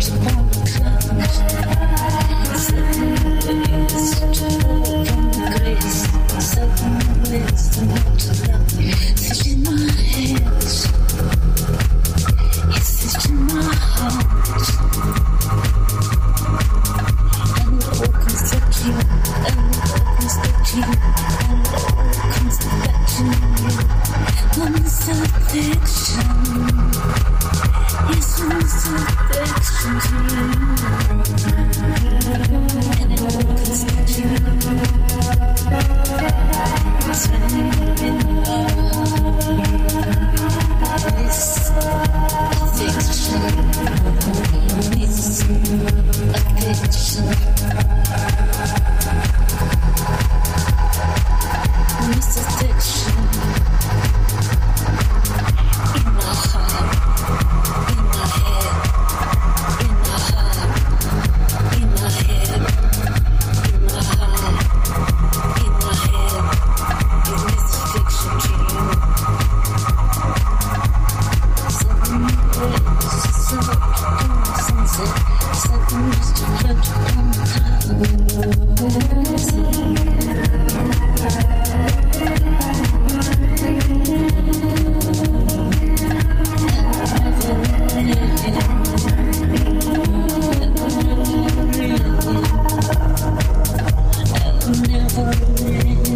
float falling